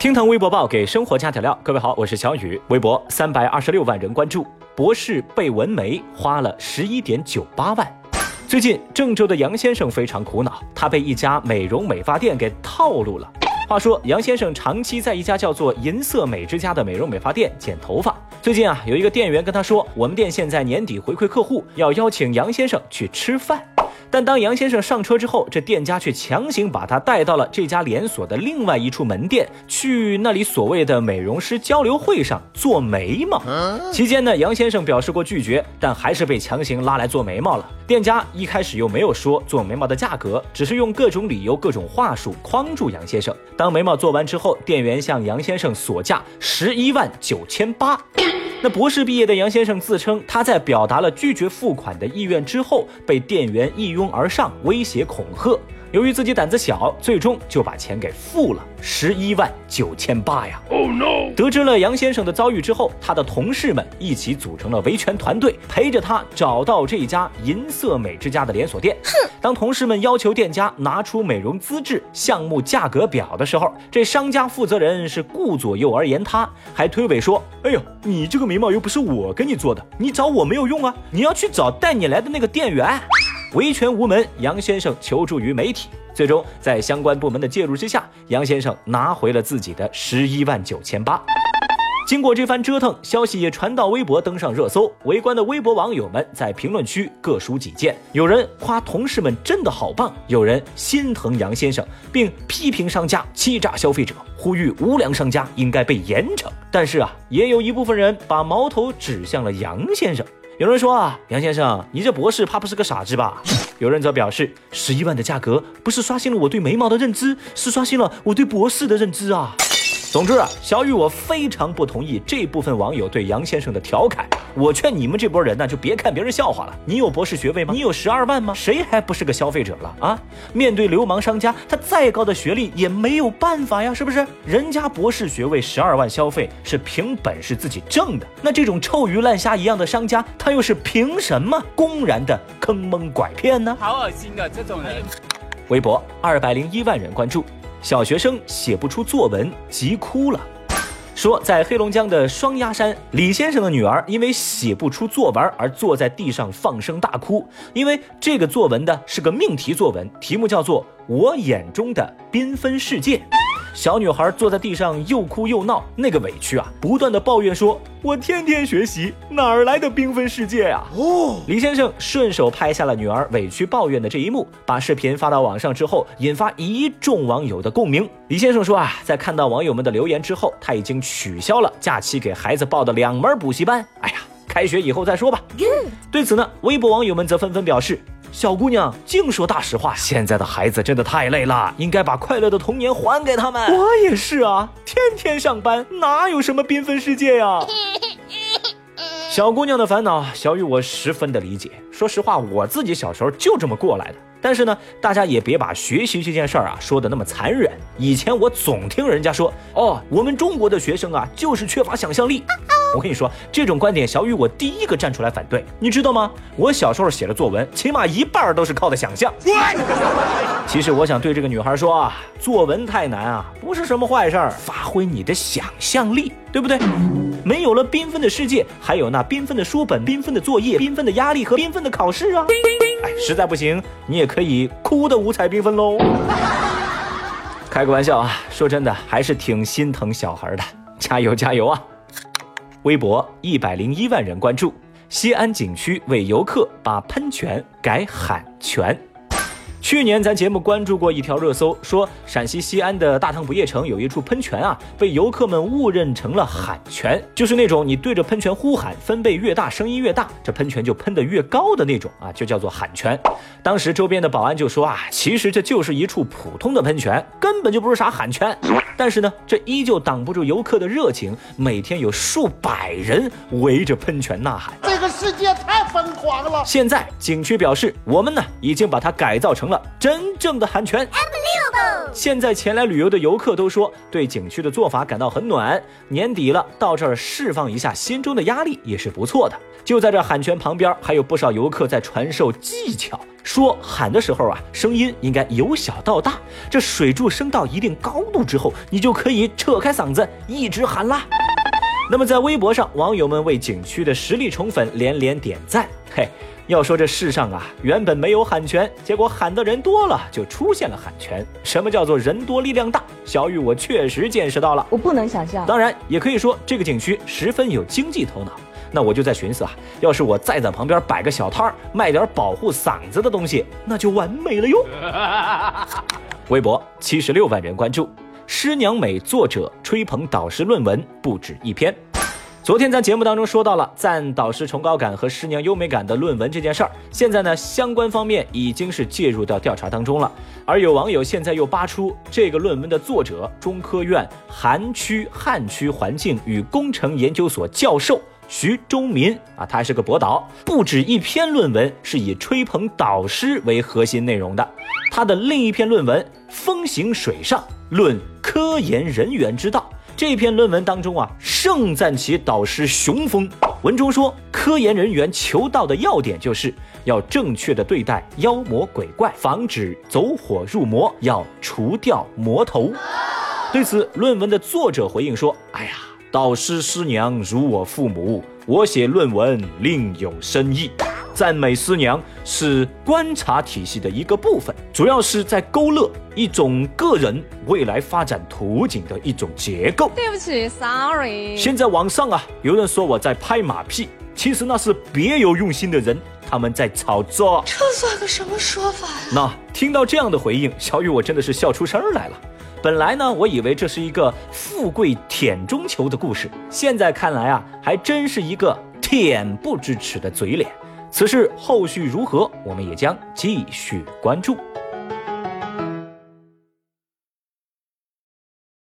听堂微博报给生活加点料，各位好，我是小雨，微博三百二十六万人关注，博士被纹眉花了十一点九八万。最近郑州的杨先生非常苦恼，他被一家美容美发店给套路了。话说杨先生长期在一家叫做银色美之家的美容美发店剪头发，最近啊有一个店员跟他说，我们店现在年底回馈客户，要邀请杨先生去吃饭。但当杨先生上车之后，这店家却强行把他带到了这家连锁的另外一处门店，去那里所谓的美容师交流会上做眉毛。期间呢，杨先生表示过拒绝，但还是被强行拉来做眉毛了。店家一开始又没有说做眉毛的价格，只是用各种理由、各种话术框住杨先生。当眉毛做完之后，店员向杨先生索价十一万九千八。那博士毕业的杨先生自称，他在表达了拒绝付款的意愿之后，被店员一拥而上，威胁恐吓。由于自己胆子小，最终就把钱给付了十一万九千八呀！Oh no！得知了杨先生的遭遇之后，他的同事们一起组成了维权团队，陪着他找到这家银色美之家的连锁店。哼！当同事们要求店家拿出美容资质、项目价格表的时候，这商家负责人是顾左右而言他，还推诿说：“哎呦，你这个眉毛又不是我给你做的，你找我没有用啊，你要去找带你来的那个店员。”维权无门，杨先生求助于媒体，最终在相关部门的介入之下，杨先生拿回了自己的十一万九千八。经过这番折腾，消息也传到微博，登上热搜。围观的微博网友们在评论区各抒己见，有人夸同事们真的好棒，有人心疼杨先生，并批评商家欺诈消费者，呼吁无良商家应该被严惩。但是啊，也有一部分人把矛头指向了杨先生。有人说啊，杨先生，你这博士怕不是个傻子吧？有人则表示，十一万的价格不是刷新了我对眉毛的认知，是刷新了我对博士的认知啊。总之啊，小雨我非常不同意这部分网友对杨先生的调侃。我劝你们这波人呢，就别看别人笑话了。你有博士学位吗？你有十二万吗？谁还不是个消费者了啊？面对流氓商家，他再高的学历也没有办法呀，是不是？人家博士学位十二万消费是凭本事自己挣的，那这种臭鱼烂虾一样的商家，他又是凭什么公然的坑蒙拐骗呢？好恶心啊这种人。微博二百零一万人关注。小学生写不出作文，急哭了。说在黑龙江的双鸭山，李先生的女儿因为写不出作文而坐在地上放声大哭。因为这个作文的是个命题作文，题目叫做《我眼中的缤纷世界》。小女孩坐在地上又哭又闹，那个委屈啊，不断的抱怨说：“我天天学习，哪儿来的缤纷世界呀？”哦，李先生顺手拍下了女儿委屈抱怨的这一幕，把视频发到网上之后，引发一众网友的共鸣。李先生说啊，在看到网友们的留言之后，他已经取消了假期给孩子报的两门补习班。哎呀，开学以后再说吧。对此呢，微博网友们则纷纷表示。小姑娘净说大实话，现在的孩子真的太累了，应该把快乐的童年还给他们。我也是啊，天天上班，哪有什么缤纷世界呀？小姑娘的烦恼，小雨我十分的理解。说实话，我自己小时候就这么过来的。但是呢，大家也别把学习这件事儿啊说的那么残忍。以前我总听人家说，哦，我们中国的学生啊，就是缺乏想象力。我跟你说，这种观点，小雨我第一个站出来反对。你知道吗？我小时候写的作文，起码一半都是靠的想象。其实我想对这个女孩说啊，作文太难啊，不是什么坏事儿，发挥你的想象力，对不对？没有了缤纷的世界，还有那缤纷的书本、缤纷的作业、缤纷的压力和缤纷的考试啊！哎，实在不行，你也可以哭的五彩缤纷喽。开个玩笑啊，说真的，还是挺心疼小孩的，加油加油啊！微博一百零一万人关注，西安景区为游客把喷泉改喊泉。去年咱节目关注过一条热搜，说陕西西安的大唐不夜城有一处喷泉啊，被游客们误认成了喊泉，就是那种你对着喷泉呼喊，分贝越大，声音越大，这喷泉就喷得越高的那种啊，就叫做喊泉。当时周边的保安就说啊，其实这就是一处普通的喷泉，根本就不是啥喊泉。但是呢，这依旧挡不住游客的热情，每天有数百人围着喷泉呐喊。这个世界太疯狂了。现在景区表示，我们呢已经把它改造成了真正的喊泉。现在前来旅游的游客都说，对景区的做法感到很暖。年底了，到这儿释放一下心中的压力也是不错的。就在这喊泉旁边，还有不少游客在传授技巧，说喊的时候啊，声音应该由小到大。这水柱升到一定高度之后，你就可以扯开嗓子一直喊啦。那么在微博上，网友们为景区的实力宠粉连连点赞。嘿。要说这世上啊，原本没有喊泉，结果喊的人多了，就出现了喊泉。什么叫做人多力量大？小雨，我确实见识到了，我不能想象。当然，也可以说这个景区十分有经济头脑。那我就在寻思啊，要是我再在旁边摆个小摊儿，卖点保护嗓子的东西，那就完美了哟。微博七十六万人关注，师娘美作者吹捧导师论文不止一篇。昨天在节目当中说到了赞导师崇高感和师娘优美感的论文这件事儿，现在呢相关方面已经是介入到调查当中了。而有网友现在又扒出这个论文的作者中科院韩区汉区环境与工程研究所教授徐忠民啊，他还是个博导，不止一篇论文是以吹捧导师为核心内容的。他的另一篇论文《风行水上论科研人员之道》。这篇论文当中啊，盛赞其导师雄风。文中说，科研人员求道的要点就是要正确的对待妖魔鬼怪，防止走火入魔，要除掉魔头。对此，论文的作者回应说：“哎呀，导师师娘如我父母，我写论文另有深意。”赞美师娘是观察体系的一个部分，主要是在勾勒一种个人未来发展图景的一种结构。对不起，sorry。现在网上啊，有人说我在拍马屁，其实那是别有用心的人，他们在炒作。这算个什么说法呀？那听到这样的回应，小雨我真的是笑出声来了。本来呢，我以为这是一个富贵舔中求的故事，现在看来啊，还真是一个恬不知耻的嘴脸。此事后续如何，我们也将继续关注。